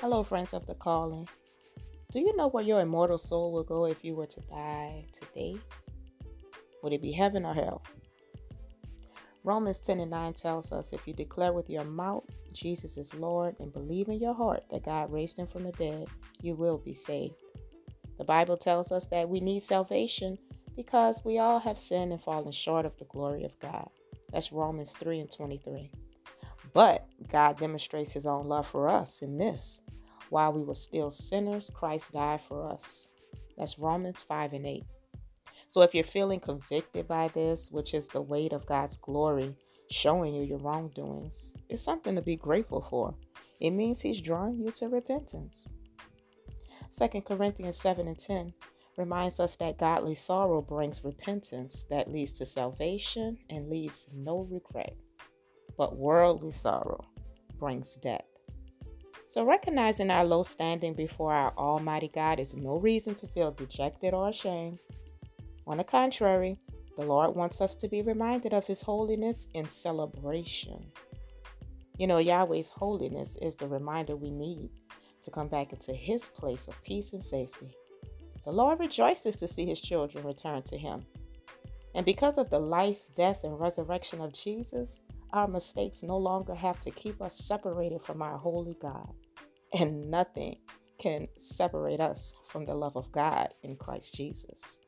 Hello, friends of the calling. Do you know where your immortal soul will go if you were to die today? Would it be heaven or hell? Romans 10 and 9 tells us if you declare with your mouth Jesus is Lord and believe in your heart that God raised him from the dead, you will be saved. The Bible tells us that we need salvation because we all have sinned and fallen short of the glory of God. That's Romans 3 and 23. But God demonstrates his own love for us in this. While we were still sinners, Christ died for us. That's Romans 5 and 8. So if you're feeling convicted by this, which is the weight of God's glory showing you your wrongdoings, it's something to be grateful for. It means he's drawing you to repentance. 2 Corinthians 7 and 10 reminds us that godly sorrow brings repentance that leads to salvation and leaves no regret but worldly sorrow brings death. So, recognizing our low standing before our Almighty God is no reason to feel dejected or ashamed. On the contrary, the Lord wants us to be reminded of His holiness in celebration. You know, Yahweh's holiness is the reminder we need to come back into His place of peace and safety. The Lord rejoices to see His children return to Him. And because of the life, death, and resurrection of Jesus, our mistakes no longer have to keep us separated from our holy God. And nothing can separate us from the love of God in Christ Jesus.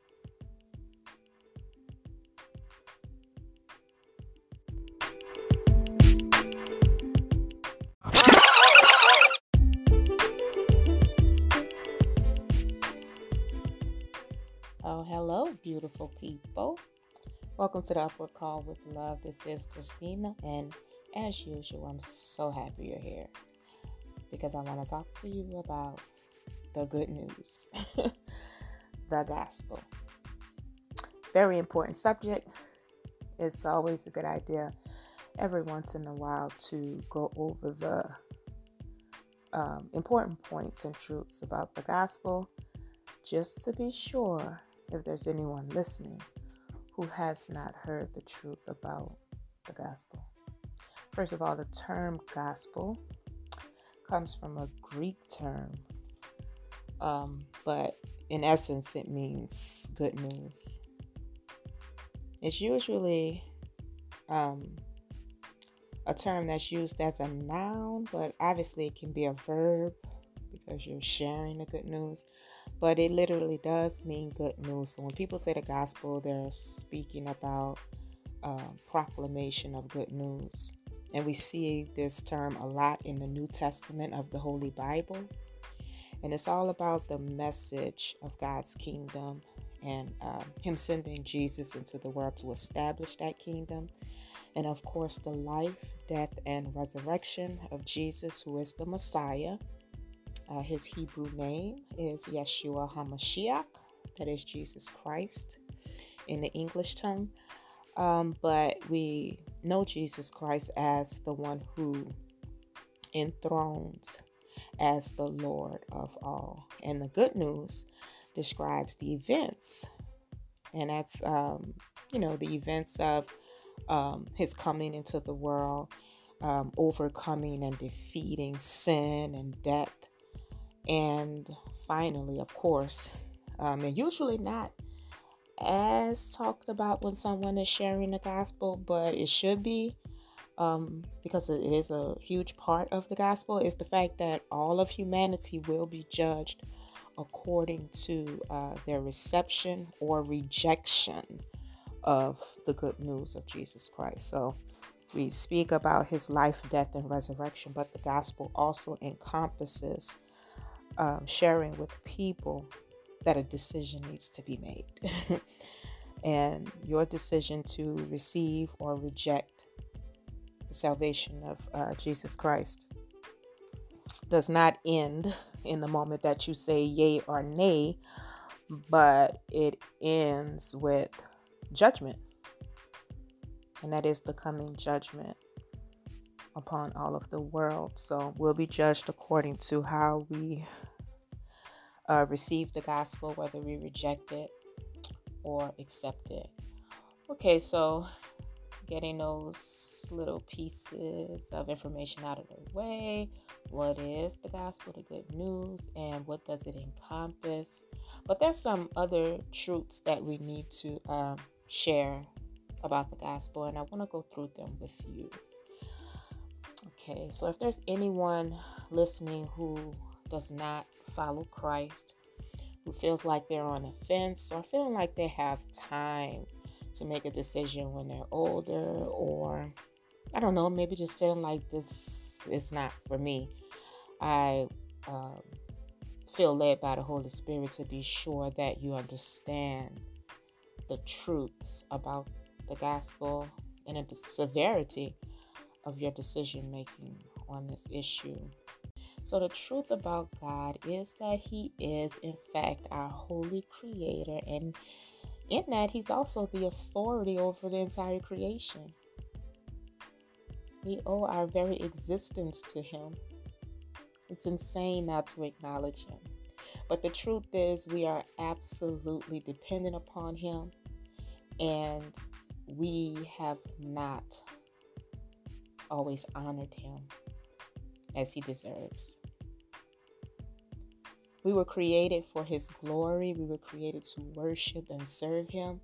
Oh, hello, beautiful people. Welcome to the Upward Call with Love. This is Christina, and as usual, I'm so happy you're here because I want to talk to you about the good news, the gospel. Very important subject. It's always a good idea every once in a while to go over the um, important points and truths about the gospel just to be sure if there's anyone listening who has not heard the truth about the gospel. First of all, the term gospel comes from a Greek term, um, but in essence, it means good news. It's usually um, a term that's used as a noun, but obviously it can be a verb because you're sharing the good news but it literally does mean good news. So when people say the gospel, they're speaking about um, proclamation of good news. And we see this term a lot in the New Testament of the Holy Bible. And it's all about the message of God's kingdom and um, Him sending Jesus into the world to establish that kingdom. And of course, the life, death, and resurrection of Jesus, who is the Messiah uh, his Hebrew name is Yeshua HaMashiach, that is Jesus Christ in the English tongue. Um, but we know Jesus Christ as the one who enthrones as the Lord of all. And the good news describes the events, and that's, um, you know, the events of um, his coming into the world, um, overcoming and defeating sin and death and finally, of course, um, and usually not as talked about when someone is sharing the gospel, but it should be um, because it is a huge part of the gospel, is the fact that all of humanity will be judged according to uh, their reception or rejection of the good news of Jesus Christ. So we speak about his life, death, and resurrection, but the gospel also encompasses um, sharing with people that a decision needs to be made. and your decision to receive or reject the salvation of uh, Jesus Christ does not end in the moment that you say yay or nay, but it ends with judgment. And that is the coming judgment upon all of the world. So we'll be judged according to how we uh, receive the gospel, whether we reject it or accept it. Okay, so getting those little pieces of information out of the way. What is the gospel, the good news, and what does it encompass? But there's some other truths that we need to um, share about the gospel, and I want to go through them with you. Okay, so if there's anyone listening who does not follow Christ, who feels like they're on a fence or feeling like they have time to make a decision when they're older, or I don't know, maybe just feeling like this is not for me, I um, feel led by the Holy Spirit to be sure that you understand the truths about the gospel and the severity of your decision making on this issue. So, the truth about God is that He is, in fact, our holy creator, and in that, He's also the authority over the entire creation. We owe our very existence to Him. It's insane not to acknowledge Him. But the truth is, we are absolutely dependent upon Him, and we have not always honored him as he deserves. We were created for his glory, we were created to worship and serve him.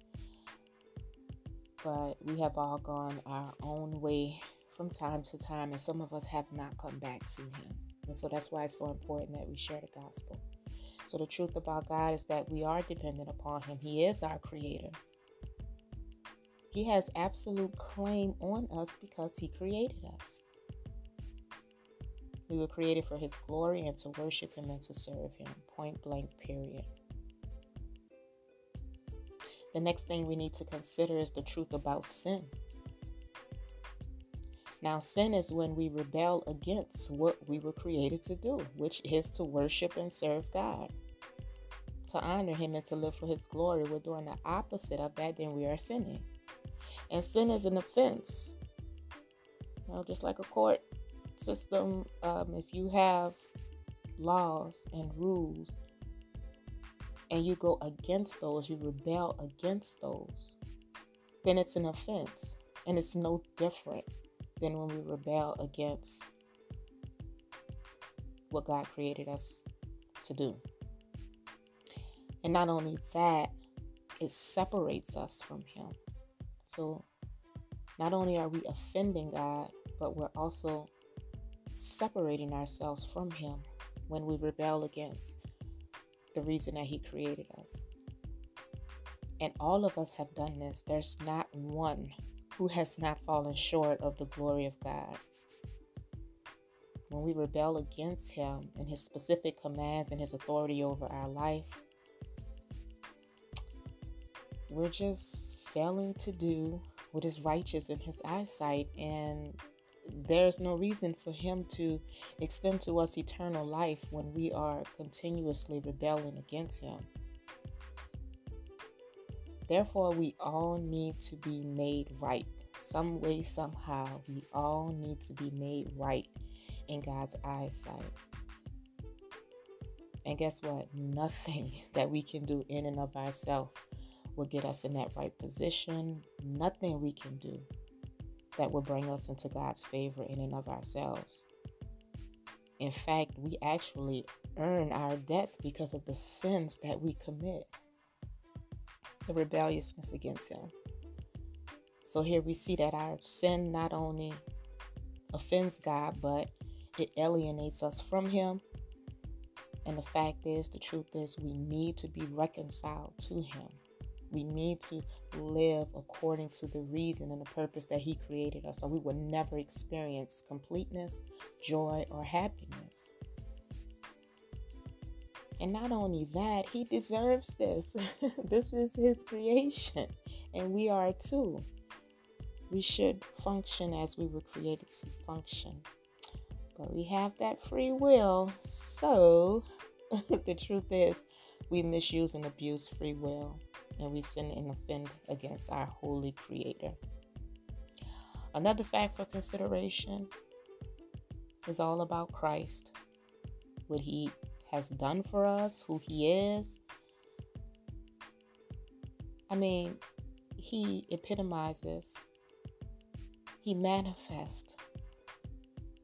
But we have all gone our own way from time to time, and some of us have not come back to him. And so that's why it's so important that we share the gospel. So, the truth about God is that we are dependent upon Him. He is our creator. He has absolute claim on us because He created us. We were created for His glory and to worship Him and to serve Him. Point blank, period. The next thing we need to consider is the truth about sin. Now, sin is when we rebel against what we were created to do, which is to worship and serve God, to honor Him and to live for His glory. We're doing the opposite of that, then we are sinning. And sin is an offense. You know, just like a court system, um, if you have laws and rules and you go against those, you rebel against those, then it's an offense. And it's no different than when we rebel against what God created us to do. And not only that, it separates us from Him. So not only are we offending God, but we're also separating ourselves from Him when we rebel against the reason that He created us. And all of us have done this. There's not one who has not fallen short of the glory of God. When we rebel against Him and His specific commands and His authority over our life, we're just failing to do what is righteous in his eyesight and there's no reason for him to extend to us eternal life when we are continuously rebelling against him. Therefore, we all need to be made right. Some way, somehow, we all need to be made right in God's eyesight. And guess what? Nothing that we can do in and of ourselves will get us in that right position. Nothing we can do that will bring us into God's favor in and of ourselves. In fact, we actually earn our death because of the sins that we commit, the rebelliousness against Him. So here we see that our sin not only offends God, but it alienates us from Him. And the fact is, the truth is, we need to be reconciled to Him. We need to live according to the reason and the purpose that He created us, so we will never experience completeness, joy, or happiness. And not only that, He deserves this. this is His creation, and we are too. We should function as we were created to function. But we have that free will, so the truth is, we misuse and abuse free will and we sin and offend against our holy creator. Another fact for consideration is all about Christ, what he has done for us, who he is. I mean, he epitomizes He manifests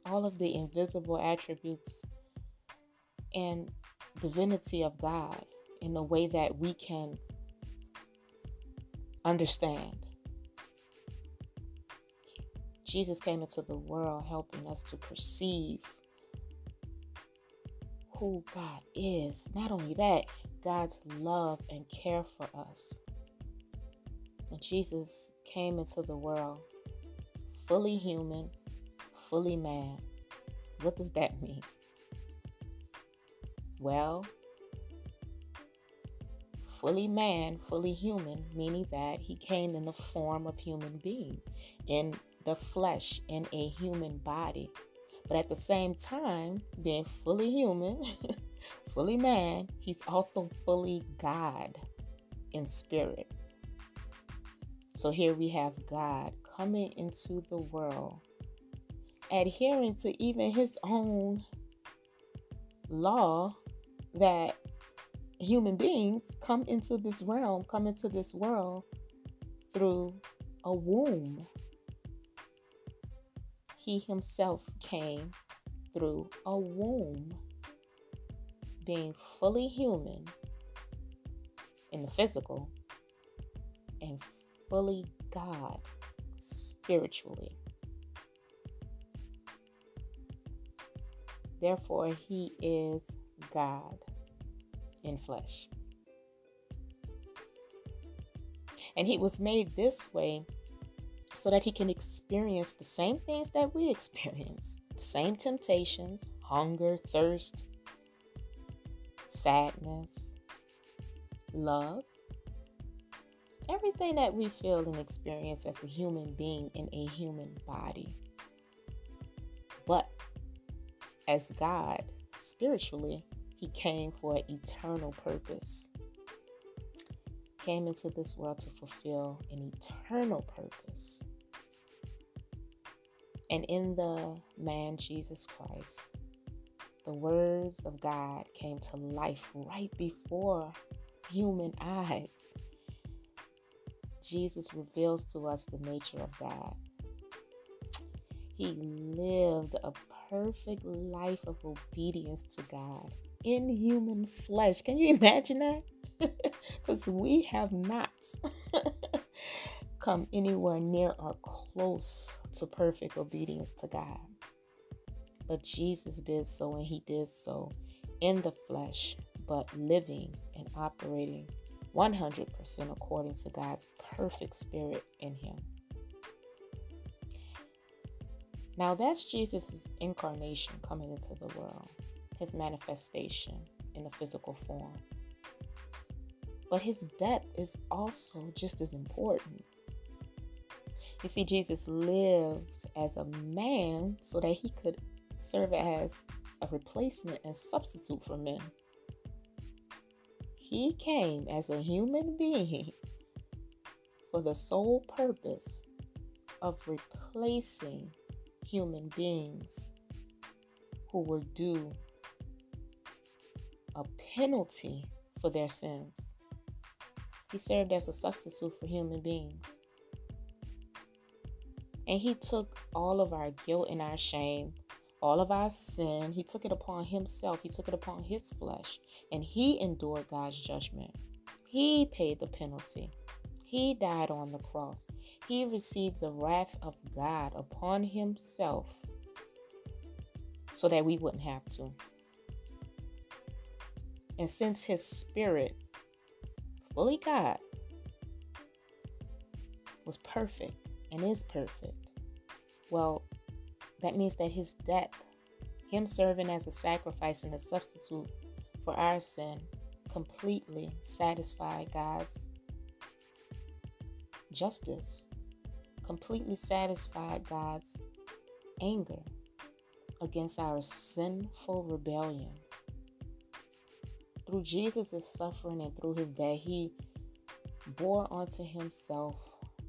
all of the invisible attributes and divinity of God in a way that we can understand. Jesus came into the world helping us to perceive who God is. Not only that, God's love and care for us. And Jesus came into the world fully human, fully man. What does that mean? Well, fully man, fully human, meaning that he came in the form of human being, in the flesh, in a human body. But at the same time, being fully human, fully man, he's also fully God in spirit. So here we have God coming into the world, adhering to even his own law that human beings come into this realm, come into this world through a womb. He himself came through a womb, being fully human in the physical and fully God spiritually. Therefore, he is God in flesh. And he was made this way so that he can experience the same things that we experience the same temptations, hunger, thirst, sadness, love, everything that we feel and experience as a human being in a human body. But as God, spiritually, He came for an eternal purpose. Came into this world to fulfill an eternal purpose. And in the man Jesus Christ, the words of God came to life right before human eyes. Jesus reveals to us the nature of God. He lived a perfect life of obedience to God in human flesh. Can you imagine that? Because we have not come anywhere near or close to perfect obedience to God. But Jesus did so, and He did so in the flesh, but living and operating 100% according to God's perfect spirit in Him. Now, that's Jesus' incarnation coming into the world, his manifestation in the physical form. But his death is also just as important. You see, Jesus lived as a man so that he could serve as a replacement and substitute for men. He came as a human being for the sole purpose of replacing human beings who were due a penalty for their sins. He served as a substitute for human beings. And he took all of our guilt and our shame, all of our sin. He took it upon himself. He took it upon his flesh. And he endured God's judgment. He paid the penalty. He died on the cross. He received the wrath of God upon himself so that we wouldn't have to. And since his spirit, fully God, was perfect and is perfect, well, that means that his death, him serving as a sacrifice and a substitute for our sin, completely satisfied God's justice, completely satisfied God's anger against our sinful rebellion. Through Jesus' suffering and through his death, he bore onto himself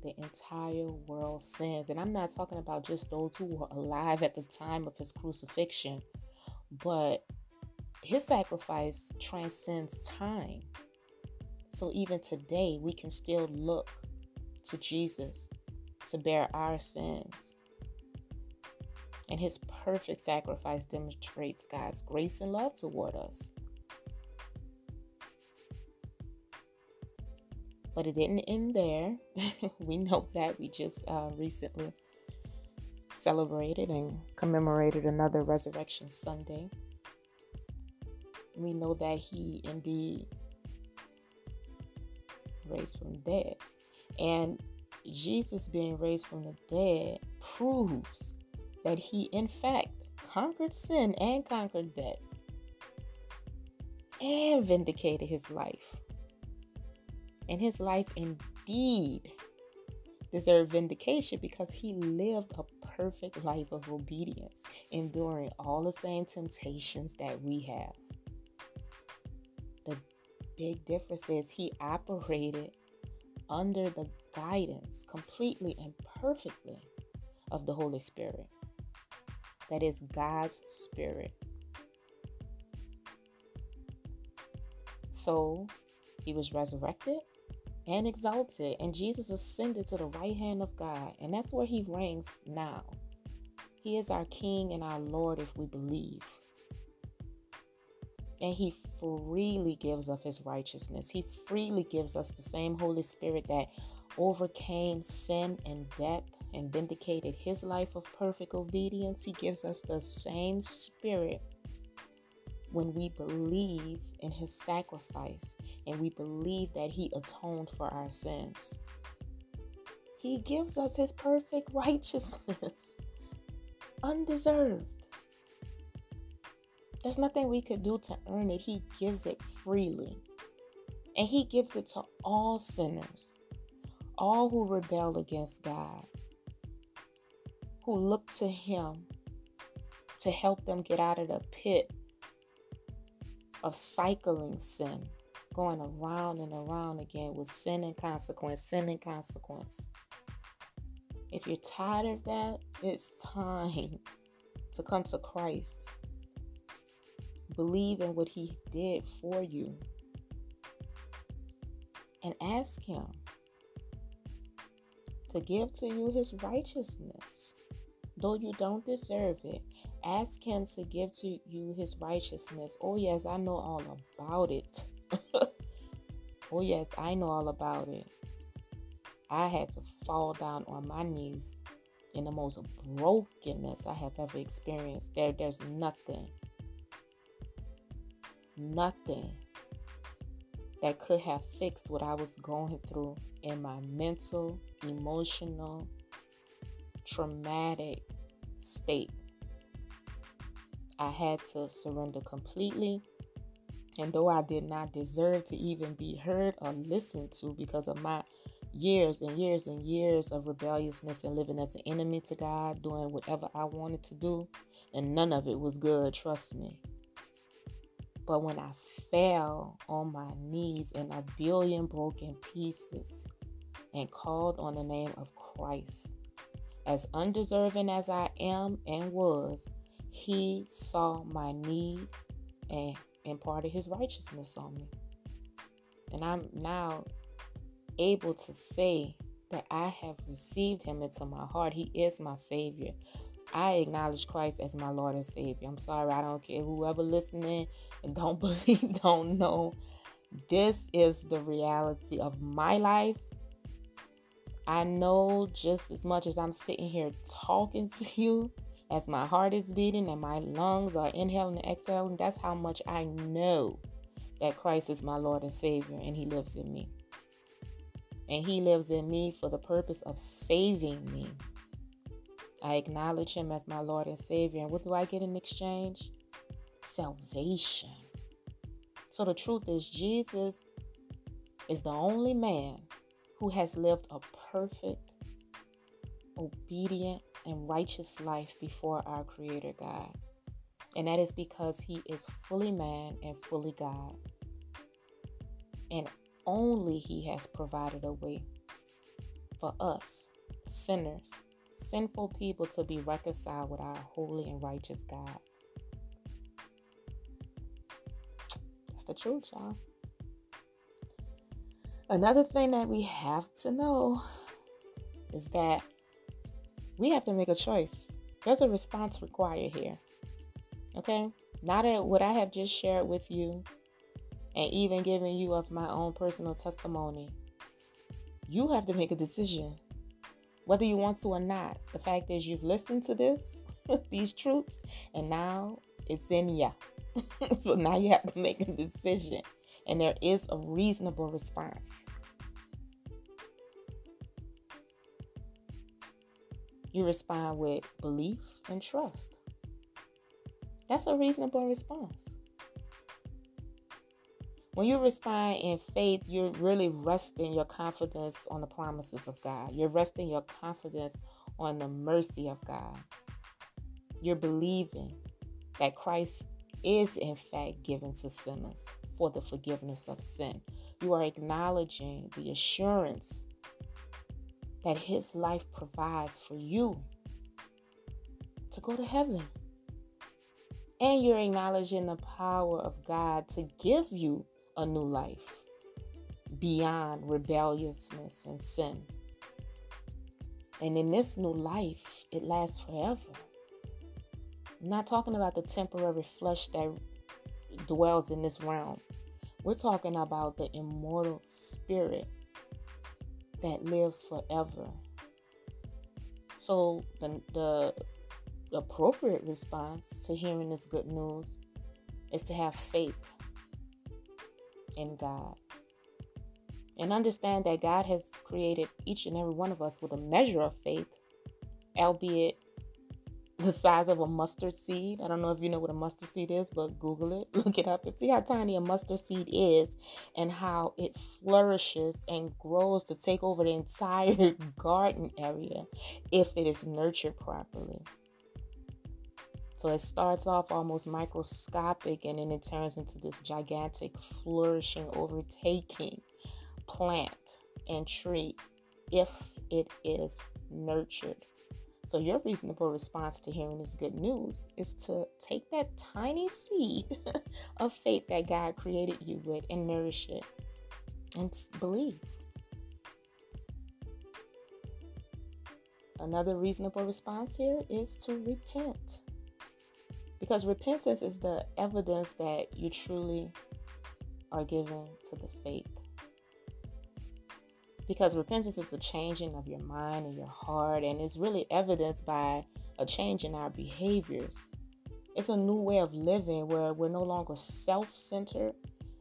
the entire world's sins. And I'm not talking about just those who were alive at the time of his crucifixion, but his sacrifice transcends time. So even today, we can still look to Jesus to bear our sins And his perfect sacrifice demonstrates God's grace and love toward us. But it didn't end there. we know that we just uh, recently celebrated and commemorated another Resurrection Sunday. We know that he indeed raised from the dead. And Jesus being raised from the dead proves that he, in fact, conquered sin and conquered death and vindicated his life. And his life indeed deserved vindication because he lived a perfect life of obedience, enduring all the same temptations that we have. The big difference is he operated under the guidance completely and perfectly of the Holy Spirit. That is God's Spirit. So he was resurrected and exalted, and Jesus ascended to the right hand of God, and that's where he reigns now. He is our King and our Lord if we believe. And he freely gives of his righteousness. He freely gives us the same Holy Spirit that overcame sin and death and vindicated his life of perfect obedience. He gives us the same Spirit when we believe in his sacrifice and we believe that he atoned for our sins. He gives us his perfect righteousness, undeserved. There's nothing we could do to earn it. He gives it freely. And He gives it to all sinners, all who rebel against God, who look to Him to help them get out of the pit of cycling sin, going around and around again with sin and consequence, sin and consequence. If you're tired of that, it's time to come to Christ Believe in what He did for you. And ask Him to give to you His righteousness. Though you don't deserve it, ask Him to give to you His righteousness. Oh, yes, I know all about it. oh, yes, I know all about it. I had to fall down on my knees in the most brokenness I have ever experienced. There, there's nothing nothing that could have fixed what I was going through in my mental, emotional, traumatic state. I had to surrender completely. And though I did not deserve to even be heard or listened to because of my years and years and years of rebelliousness and living as an enemy to God, doing whatever I wanted to do, and none of it was good, trust me. But when I fell on my knees in a billion broken pieces and called on the name of Christ, as undeserving as I am and was, He saw my need and imparted His righteousness on me. And I'm now able to say that I have received Him into my heart. He is my Savior. I acknowledge Christ as my Lord and Savior. I'm sorry, I don't care whoever listening and don't believe, don't know. This is the reality of my life. I know just as much as I'm sitting here talking to you, as my heart is beating and my lungs are inhaling and exhaling, that's how much I know that Christ is my Lord and Savior and He lives in me. And He lives in me for the purpose of saving me. I acknowledge him as my Lord and Savior. And what do I get in exchange? Salvation. So the truth is, Jesus is the only man who has lived a perfect, obedient, and righteous life before our Creator God. And that is because he is fully man and fully God. And only he has provided a way for us, sinners, sinful people to be reconciled with our holy and righteous God. That's the truth, y'all. Another thing that we have to know is that we have to make a choice. There's a response required here. Okay? Not at what I have just shared with you and even giving you of my own personal testimony. You have to make a decision, whether you want to or not. The fact is, you've listened to this, these truths, and now it's in ya. so now you have to make a decision, and there is a reasonable response. You respond with belief and trust. That's a reasonable response. When you respond in faith, you're really resting your confidence on the promises of God. You're resting your confidence on the mercy of God. You're believing that Christ is, in fact, given to sinners for the forgiveness of sin. You are acknowledging the assurance that His life provides for you to go to heaven. And you're acknowledging the power of God to give you a new life beyond rebelliousness and sin. And in this new life, it lasts forever. I'm not talking about the temporary flesh that dwells in this realm. We're talking about the immortal spirit that lives forever. So the, the appropriate response to hearing this good news is to have faith in God. And understand that God has created each and every one of us with a measure of faith, albeit the size of a mustard seed. I don't know if you know what a mustard seed is, but Google it, look it up, and see how tiny a mustard seed is and how it flourishes and grows to take over the entire garden area if it is nurtured properly. So it starts off almost microscopic and then it turns into this gigantic, flourishing, overtaking plant and tree if it is nurtured. So, your reasonable response to hearing this good news is to take that tiny seed of faith that God created you with and nourish it and believe. Another reasonable response here is to repent. Because repentance is the evidence that you truly are given to the faith because repentance is a changing of your mind and your heart, and it's really evidenced by a change in our behaviors. It's a new way of living where we're no longer self centered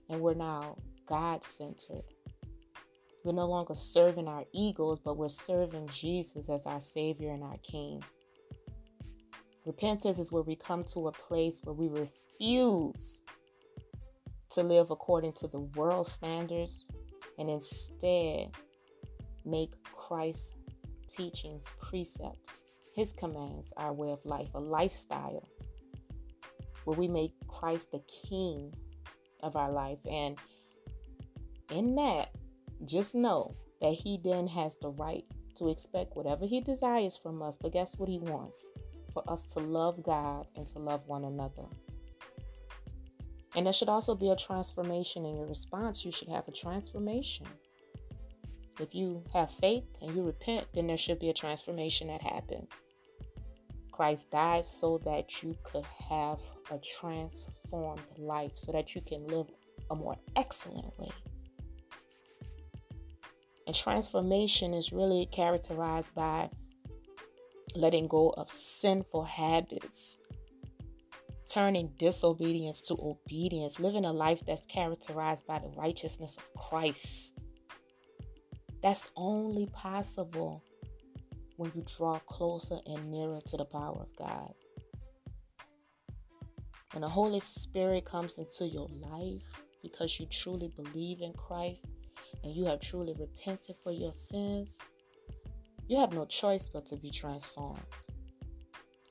and we're now God centered. We're no longer serving our egos, but we're serving Jesus as our Savior and our King. Repentance is where we come to a place where we refuse to live according to the world standards and instead make Christ's teachings, precepts, his commands our way of life, a lifestyle where we make Christ the king of our life. And in that, just know that he then has the right to expect whatever he desires from us. But guess what he wants? For us to love God and to love one another. And there should also be a transformation in your response. You should have a transformation. If you have faith and you repent, then there should be a transformation that happens. Christ died so that you could have a transformed life, so that you can live a more excellent way. And transformation is really characterized by letting go of sinful habits, turning disobedience to obedience, living a life that's characterized by the righteousness of Christ. That's only possible when you draw closer and nearer to the power of God. When the Holy Spirit comes into your life because you truly believe in Christ and you have truly repented for your sins, you have no choice but to be transformed.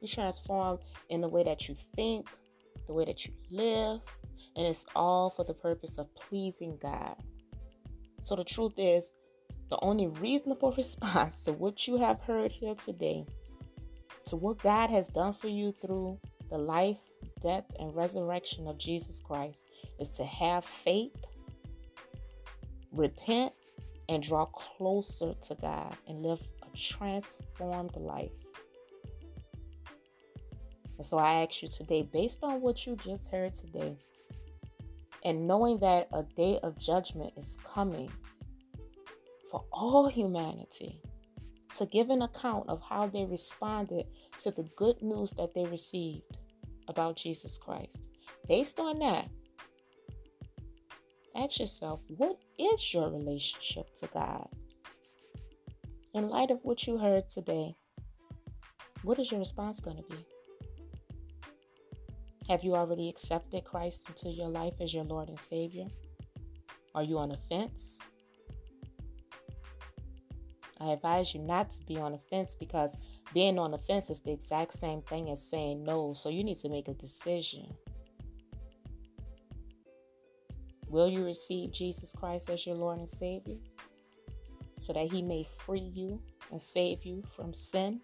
You're transformed in the way that you think, the way that you live, and it's all for the purpose of pleasing God. So the truth is, the only reasonable response to what you have heard here today, to what God has done for you through the life, death, and resurrection of Jesus Christ, is to have faith, repent, and draw closer to God and live a transformed life. And so I ask you today, based on what you just heard today, and knowing that a day of judgment is coming for all humanity to give an account of how they responded to the good news that they received about Jesus Christ. Based on that, ask yourself what is your relationship to God? In light of what you heard today, what is your response going to be? Have you already accepted Christ into your life as your Lord and Savior? Are you on a fence? I advise you not to be on a fence because being on the fence is the exact same thing as saying no. So you need to make a decision. Will you receive Jesus Christ as your Lord and Savior so that He may free you and save you from sin?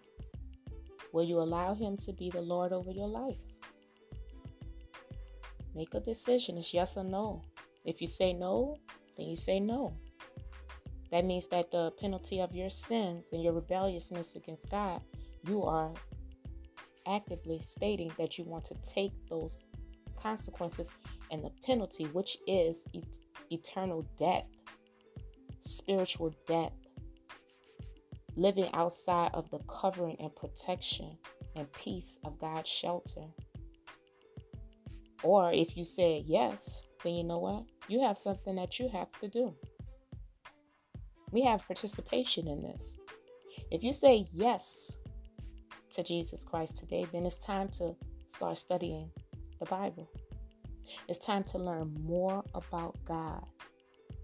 Will you allow Him to be the Lord over your life? Make a decision. It's yes or no. If you say no, then you say no. That means that the penalty of your sins and your rebelliousness against God, you are actively stating that you want to take those consequences and the penalty, which is et- eternal death, spiritual death, living outside of the covering and protection and peace of God's shelter. Or if you say yes, then you know what? You have something that you have to do. We have participation in this. If you say yes to Jesus Christ today, then it's time to start studying the Bible. It's time to learn more about God,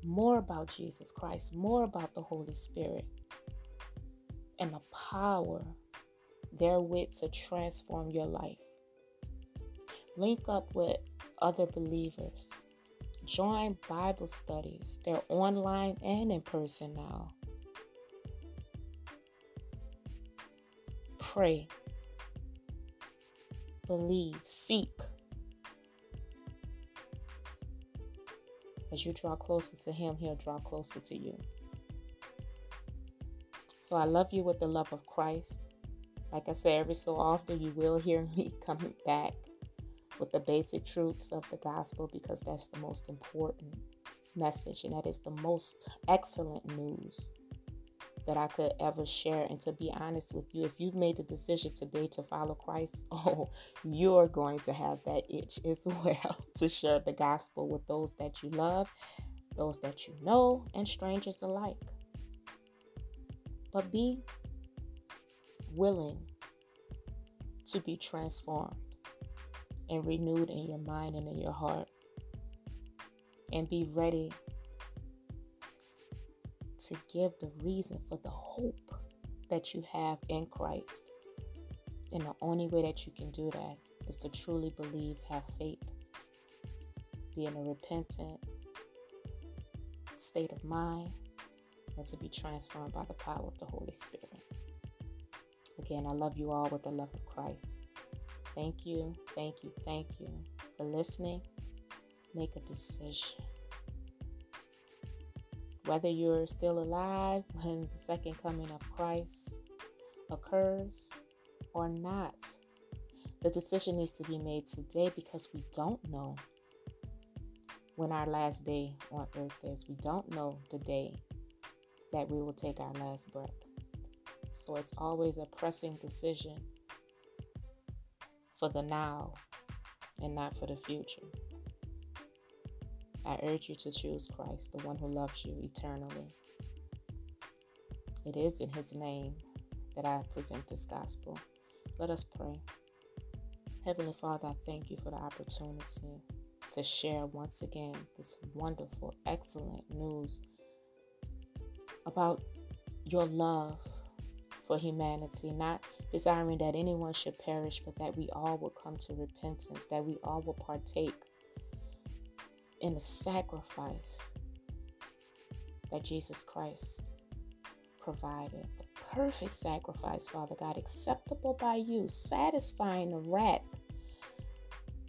more about Jesus Christ, more about the Holy Spirit, and the power therewith to transform your life. Link up with other believers. Join Bible studies. They're online and in person now. Pray. Believe. Seek. As you draw closer to Him, He'll draw closer to you. So I love you with the love of Christ. Like I say, every so often you will hear me coming back with the basic truths of the gospel because that's the most important message and that is the most excellent news that I could ever share. And to be honest with you, if you've made the decision today to follow Christ, oh, you're going to have that itch as well to share the gospel with those that you love, those that you know, and strangers alike. But be willing to be transformed and renewed in your mind and in your heart. And be ready to give the reason for the hope that you have in Christ. And the only way that you can do that is to truly believe, have faith, be in a repentant state of mind, and to be transformed by the power of the Holy Spirit. Again, I love you all with the love of Christ. Thank you, thank you, thank you for listening. Make a decision. Whether you're still alive when the second coming of Christ occurs or not, the decision needs to be made today because we don't know when our last day on earth is. We don't know the day that we will take our last breath. So it's always a pressing decision for the now and not for the future. I urge you to choose Christ, the one who loves you eternally. It is in his name that I present this gospel. Let us pray. Heavenly Father, I thank you for the opportunity to share once again this wonderful, excellent news about your love for humanity, not desiring that anyone should perish, but that we all will come to repentance, that we all will partake in the sacrifice that Jesus Christ provided. The perfect sacrifice, Father God, acceptable by you, satisfying the wrath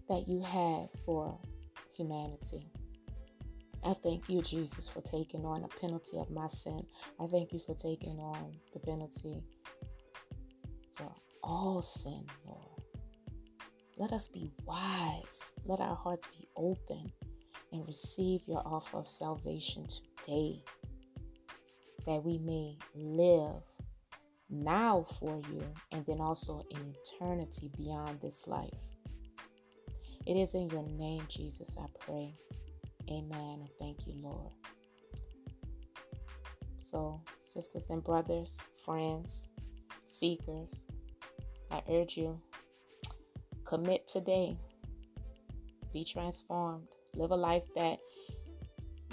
that you had for humanity. I thank you, Jesus, for taking on the penalty of my sin. I thank you for taking on the penalty for all sin, Lord. Let us be wise. Let our hearts be open and receive your offer of salvation today that we may live now for you and then also in eternity beyond this life. It is in your name, Jesus, I pray. Amen. And thank you, Lord. So, sisters and brothers, friends, seekers, I urge you commit today. Be transformed. Live a life that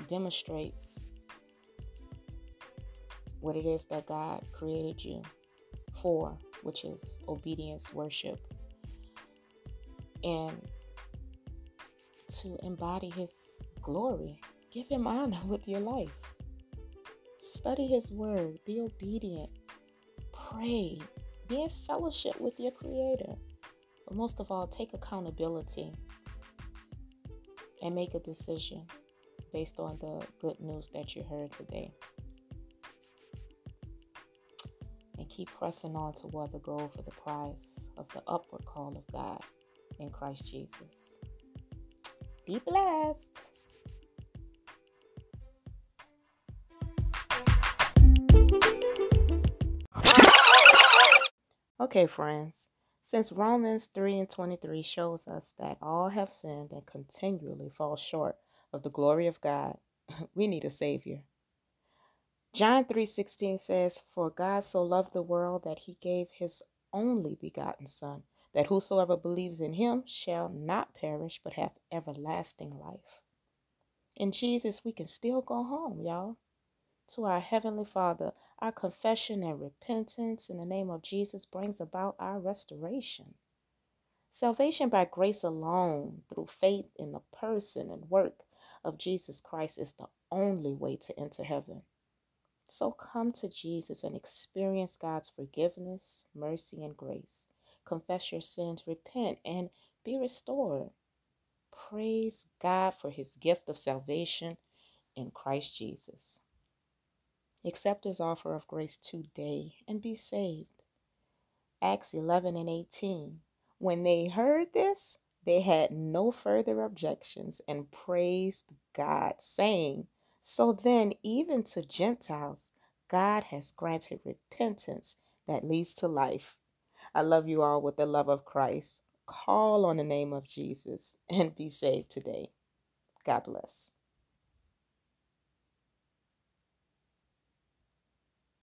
demonstrates what it is that God created you for, which is obedience, worship, and to embody His glory. Give Him honor with your life. Study His Word. Be obedient. Pray. Be in fellowship with your Creator. But most of all, take accountability and make a decision based on the good news that you heard today. And keep pressing on toward the goal for the prize of the upward call of God in Christ Jesus. Be blessed. Okay, friends. Since Romans 3 and 23 shows us that all have sinned and continually fall short of the glory of God, we need a Savior. John 3:16 says, "For God so loved the world that he gave his only begotten son, that whosoever believes in him shall not perish but have everlasting life. In Jesus, we can still go home, y'all. To our Heavenly Father, our confession and repentance in the name of Jesus brings about our restoration. Salvation by grace alone, through faith in the person and work of Jesus Christ, is the only way to enter heaven. So come to Jesus and experience God's forgiveness, mercy, and grace confess your sins, repent, and be restored. Praise God for his gift of salvation in Christ Jesus. Accept his offer of grace today and be saved. Acts 11 and 18. When they heard this, they had no further objections and praised God, saying, So then, even to Gentiles, God has granted repentance that leads to life. I love you all with the love of Christ. Call on the name of Jesus and be saved today. God bless.